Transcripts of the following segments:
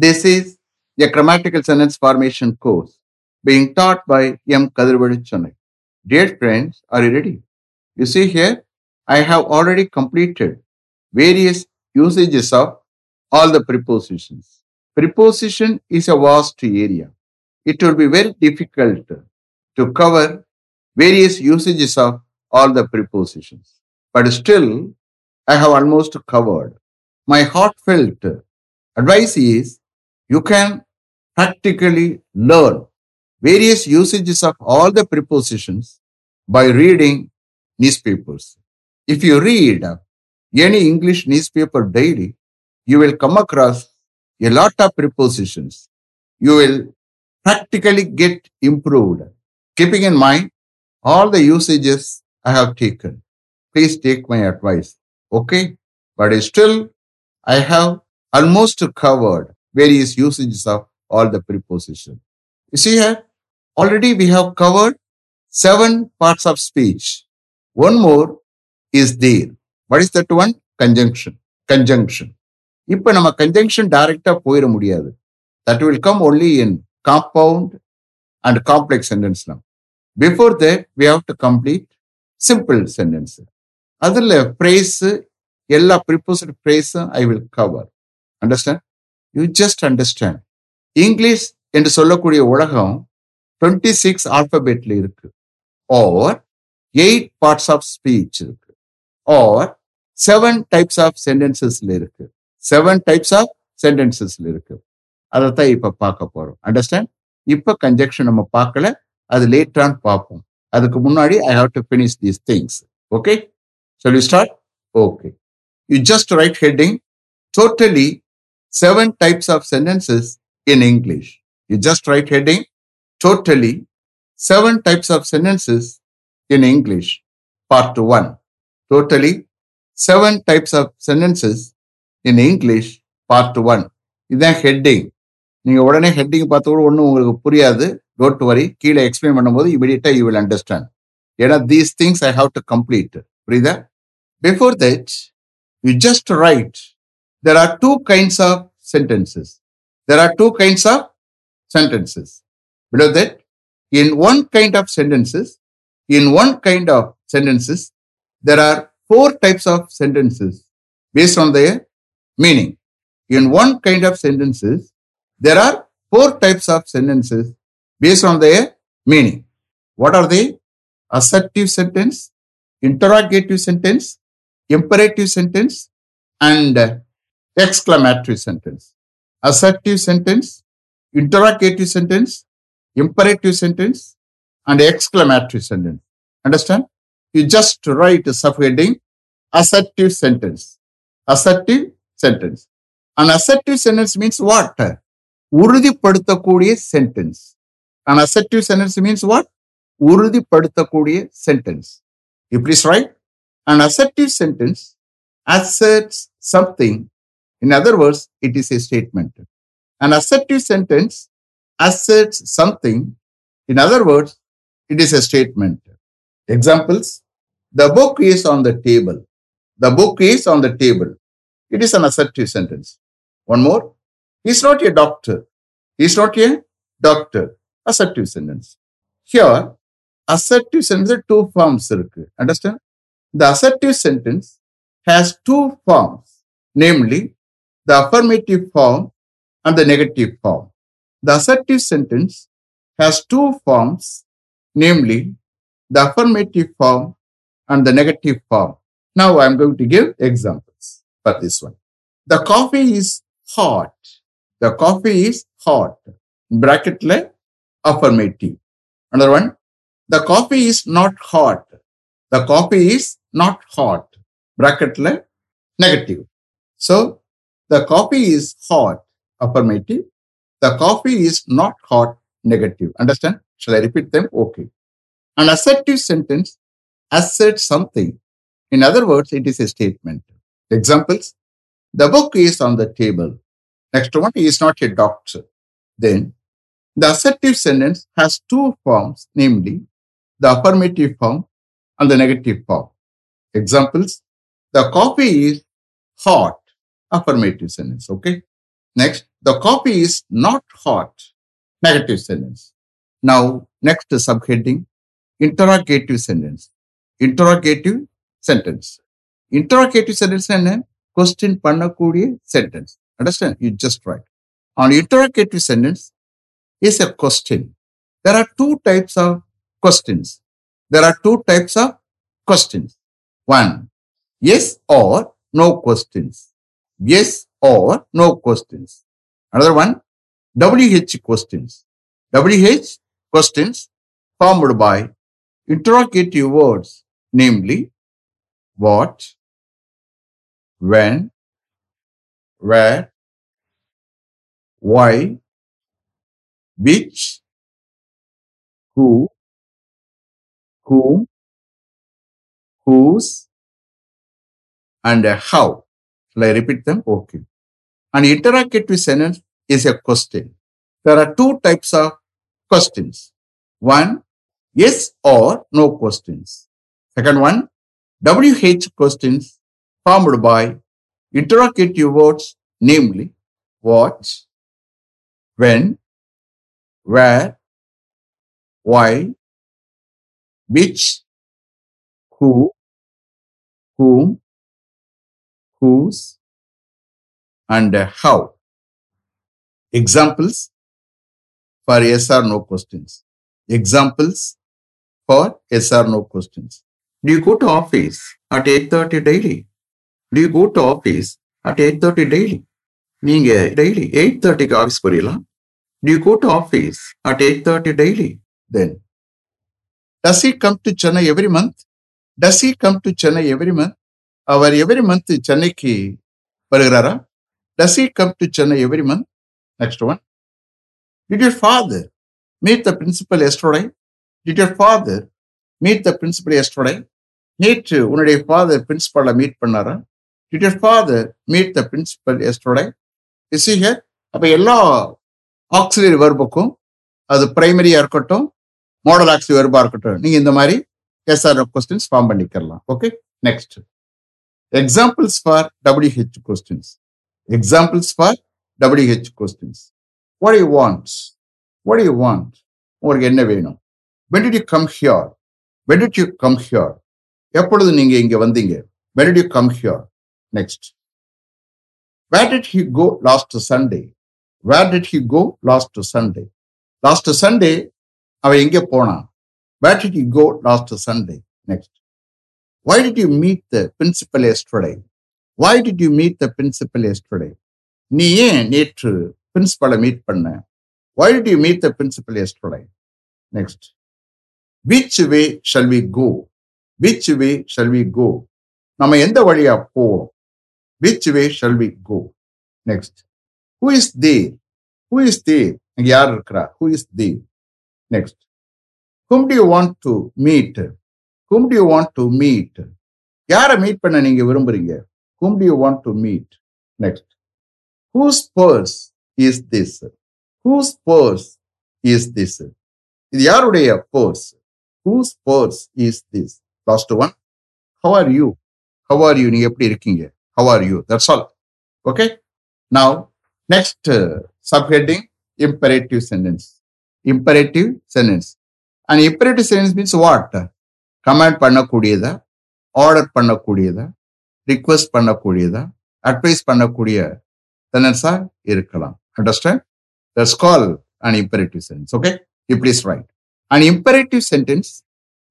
This is a grammatical sentence formation course being taught by M. Kadirvadi Chennai. Dear friends, are you ready? You see here, I have already completed various usages of all the prepositions. Preposition is a vast area. It will be very difficult to cover various usages of all the prepositions. But still, I have almost covered. My heartfelt advice is you can practically learn various usages of all the prepositions by reading newspapers. If you read any English newspaper daily, you will come across a lot of prepositions. You will practically get improved. Keeping in mind all the usages I have taken. Please take my advice. Okay? But still, I have almost covered various usages of all the preposition. You see here, already we have covered seven parts of speech. One more is there. What is that one? Conjunction. Conjunction. இப்ப நம்ம conjunction டைரக்டா போயிட முடியாது that will come only in compound and complex sentence before that we have to complete simple sentence அதில் phrase எல்லா ப்ரிப்போசட் ஃப்ரேஸும் I will cover understand you just understand English என்று சொல்லக்கூடிய உலகம் டுவெண்ட்டி சிக்ஸ் ஆல்பபெட்ல இருக்கு. Or eight parts of speech இருக்கு. Or seven types of சென்டென்சஸ்ல இருக்கு. செவன் டைப்ஸ் ஆஃப் சென்டென்சஸ்ல இருக்கு. அதைத்தான் இப்ப பார்க்க போறோம். அண்டர்ஸ்டாண்ட் இப்ப கன்ஜெக்ஷன் நம்ம பார்க்கல. அது லேட்டான் பார்ப்போம். அதுக்கு முன்னாடி I have to finish these things okay சொல்லி you start okay you just write heading totally seven types of sentences in English you just write heading totally seven types of sentences in English. Part one. Totally seven types of sentences in English. Part one. இதுதான் heading நீங்க உடனே heading பார்த்த கூட ஒன்றும் உங்களுக்கு புரியாது don't worry கீழே explain பண்ணும்போது இமீடியட்டாக யூ வில் அண்டர்ஸ்டாண்ட் ஏன்னா these things I have to complete புரியுதா before that you just write there are two kinds of sentences. There are two kinds of sentences. Below that, in one kind of sentences, in one kind of sentences, there are four types of sentences based on their meaning. In one kind of sentences, there are four types of sentences based on their meaning. What are they? Assertive sentence, interrogative sentence, imperative sentence, and exclamatory sentence. Assertive sentence, interrogative sentence, imperative sentence, and exclamatory sentence. Understand? You just write a subheading assertive sentence. Assertive sentence. An assertive sentence means what? உறுதிப்படுத்தக்கூடிய sentence. An assertive sentence means what? உறுதிப்படுத்தக்கூடிய sentence. You please write. An assertive sentence asserts something. In other words, it is a statement. An assertive sentence asserts something. In other words, it is a statement. Examples The book is on the table. The book is on the table. It is an assertive sentence. One more. He's not a doctor. He's not a doctor. Assertive sentence. Here, assertive sentence two forms. Understand? The assertive sentence has two forms, namely the affirmative form and the negative form. The assertive sentence has two forms, namely the affirmative form and the negative form. Now I'm going to give examples for this one. The coffee is hot. The coffee is hot. Bracket le affirmative. Another one. The coffee is not hot. The coffee is not hot. Bracket le negative. So the coffee is hot. Affirmative. The coffee is not hot. Negative. Understand? Shall I repeat them? Okay. An assertive sentence asserts something. In other words, it is a statement. Examples The book is on the table. Next one, he is not a doctor. Then, the assertive sentence has two forms, namely the affirmative form and the negative form. Examples The coffee is hot affirmative sentence. Okay. Next, the coffee is not hot, negative sentence. Now, next subheading, interrogative sentence. Interrogative sentence. Interrogative sentence and question pannakudi sentence. Understand? You just write. On interrogative sentence is a question. There are two types of questions. There are two types of questions. One, yes or no questions. Yes or no questions. Another one, WH questions. WH questions formed by interrogative words, namely what, when, where, why, which, who, whom, whose, and how. I repeat them? Okay. An interrogative sentence is a question. There are two types of questions. One, yes or no questions. Second one, WH questions formed by interrogative words, namely what, when, where, why, which, who, whom, whose, and how. Examples for yes or no questions. Examples for yes or no questions. Do you go to office at 8.30 daily? Do you go to office at 8.30 daily? நீங்க daily eight தேர்ட்டிக்கு office போறீங்களா Do you go to office at 8.30 daily? Then, does he come to Chennai every month? Does he come to Chennai every month? அவர் every month சென்னைக்கு வருகிறாரா does he come to Chennai every month next one did your father meet the principal yesterday did your father meet the principal yesterday நேற்று உன்னுடைய father பிரின்சிபலை meet பண்ணாரா did your father meet the principal yesterday is here அப்போ எல்லா auxiliary வெர்புக்கும் அது பிரைமரியாக இருக்கட்டும் model auxiliary வெர்பாக இருக்கட்டும் நீங்கள் இந்த மாதிரி எஸ்ஆர்எஃப் கொஸ்டின்ஸ் ஃபார்ம் பண்ணிக்கலாம் okay next examples for WH questions. Examples for WH questions. What do you want? What do you want? உங்களுக்கு என்ன வேணும் when did you come here when you come here எப்பொழுது நீங்க இங்க வந்தீங்க when you come here next where did he go last Sunday where did he go last Sunday last Sunday அவன் எங்கே போனான் where did he go last Sunday next why did you meet the principal yesterday why did you meet the principal yesterday நீ ஏன் நேற்று பிரின்சிபலை meet பண்ண why did you meet the principal yesterday next which way shall we go which way shall we go நம்ம எந்த வழியா போவோம் which way shall we go next who is there who is there அங்க யார் இருக்கிறா who is there next whom do you want to meet whom do you want to meet யாரை meet பண்ண நீங்க விரும்புறீங்க whom do you want to meet next whose purse is this whose purse is this இது யாருடைய purse whose purse is this last one how are you how are you நீங்க எப்படி இருக்கீங்க how are you that's all okay now next subheading imperative sentence Imperative sentence. And imperative sentence means what command பண்ணக்கூடியதா order பண்ணக்கூடியதா request பண்ணக்கூடியதா advice பண்ணக்கூடிய டெனன்ஸா இருக்கலாம் understand thus call an imperative sentence okay if is right an imperative sentence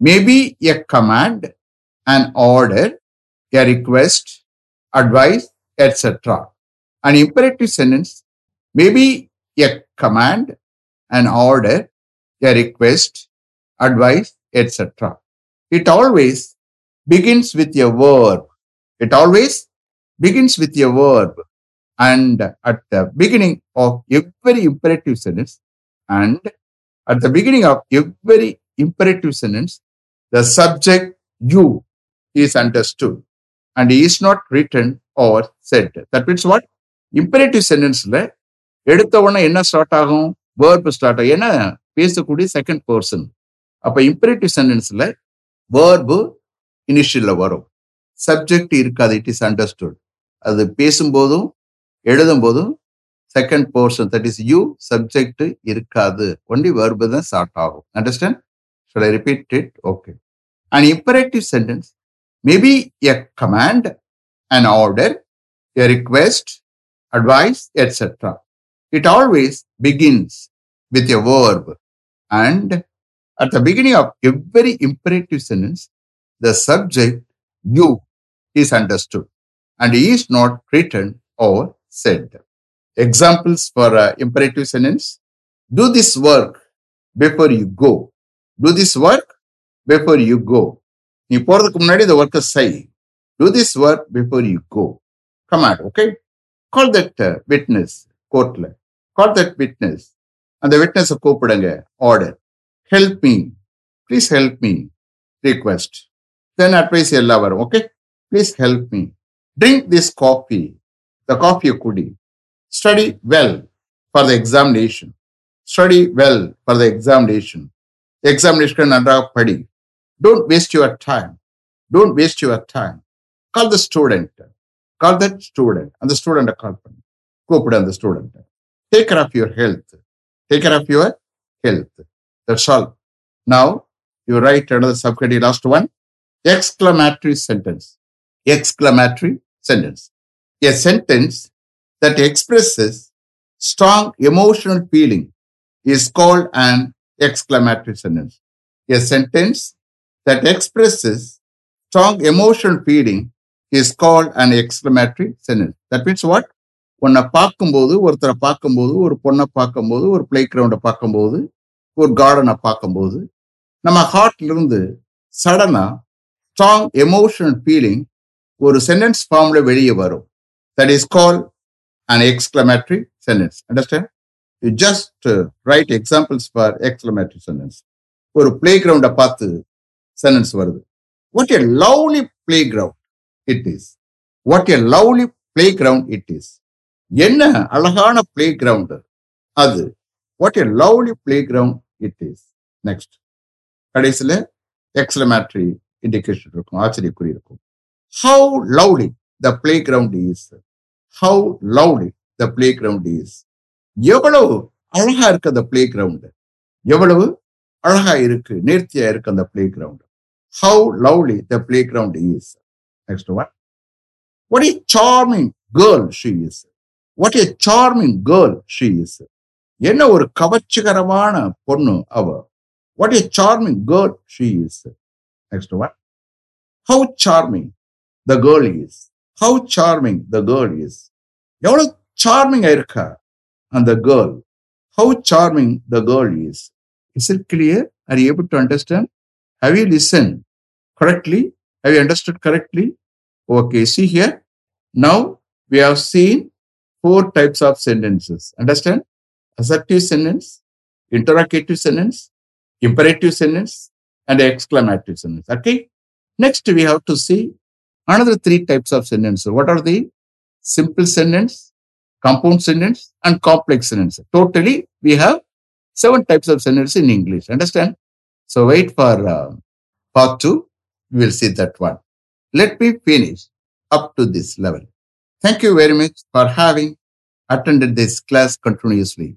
maybe a command and order a request advice etcetera and imperative sentence maybe a command and order a request advice etcetera it always begins with a verb it always begins with a verb and at the beginning of every imperative sentence and at the beginning of every imperative sentence the subject you is understood and is not written or said that means what imperative sentenceல எடுத்த உடனே என்ன start ஆகும் verb start ஆகும் ஏன்னா பேசக்கூடிய second person அப்ப imperative சென்டென்ஸ்ல verb இனிஷியலில் வரும் சப்ஜெக்ட் இருக்காது இட் இஸ் அண்டர்ஸ்டுட் அது பேசும்போதும் எழுதும் போதும் second portion that is you subject இருக்காது ஒன்லி வேர்பு தான் ஸ்டார்ட் ஆகும் understand should repeat it okay and imperative sentence maybe a command and order a request advice etcetera it always begins with a verb and at the beginning of every imperative sentence the subject you is understood and is not written or said examples for uh, imperative sentence do this work before you go do this work before you go நீ போறதுக்கு முன்னாடி இந்த ஒர்க்கை செய் do this work before you go command okay call that uh, witness கோர்ட்ல call that witness அந்த witness கூப்பிடுங்க order help me please help me request then advice எல்லாம் வரும் okay please help me drink this coffee the coffee குடி study well for the examination study well for the examination examination நன்றாக படி don't waste your time don't waste your time call the student call that student and the student call பண்ணு கூப்பிடு அந்த student take care of your health take care of your health That's all now you write another subcategory last one exclamatory sentence exclamatory sentence a sentence that expresses strong emotional feeling is called an exclamatory sentence. A sentence that expresses strong emotional feeling is called an exclamatory sentence. That means what? உன்னை பார்க்கும்போது ஒருத்தரை பார்க்கும்போது ஒரு பொண்ணை பார்க்கும்போது ஒரு play கிரவுண்டை பார்க்கும்போது ஒரு கார்டனை பார்க்கும்போது நம்ம ஹார்ட்ல இருந்து ஸ்ட்ராங் எமோஷனல் ஃபீலிங் ஒரு சென்டென்ஸ் ஃபார்ம்ல வெளியே வரும். That is call and exclamatory sentence understand you just write examples for exclamatory sentence ஒரு பிளே கிரவுண்டை பார்த்து சென்டென்ஸ் வருது. What a lovely play ground it is what a lovely play ground it is என்ன அழகான play ground அது? What a lovely play ground it is next கடைசியில் exclamatory indication இருக்கும் ஆச்சரியக்குறி இருக்கும். How lovely the play ground is how lovely the play ground is எவ்வளவு அழகா இருக்கு அந்த பிளே கிரவுண்டு எவ்வளவு அழகா இருக்கு நேர்த்தியா இருக்கு அந்த play ground how lovely the play ground is next one what a charming girl she is what a charming girl she is என்ன ஒரு கவர்ச்சிகரமான பொண்ணு அவ? What a charming girl she is next one how charming the girl is how charming the girl is எவ்வளவு சார்மிங்கா இருக்கா அந்த girl how charming the girl is is it clear are able to understand have you listen correctly have you understood correctly okay see here now we have seen four types of sentences understand assertive sentence interrogative sentence imperative sentence and exclamative sentence okay next we have to see another three types of sentences. What are the simple sentence, compound sentence, and complex sentence? Totally, we have seven types of sentences in English. Understand? So wait for uh, part two. We will see that one. Let me finish up to this level. Thank you very much for having attended this class continuously.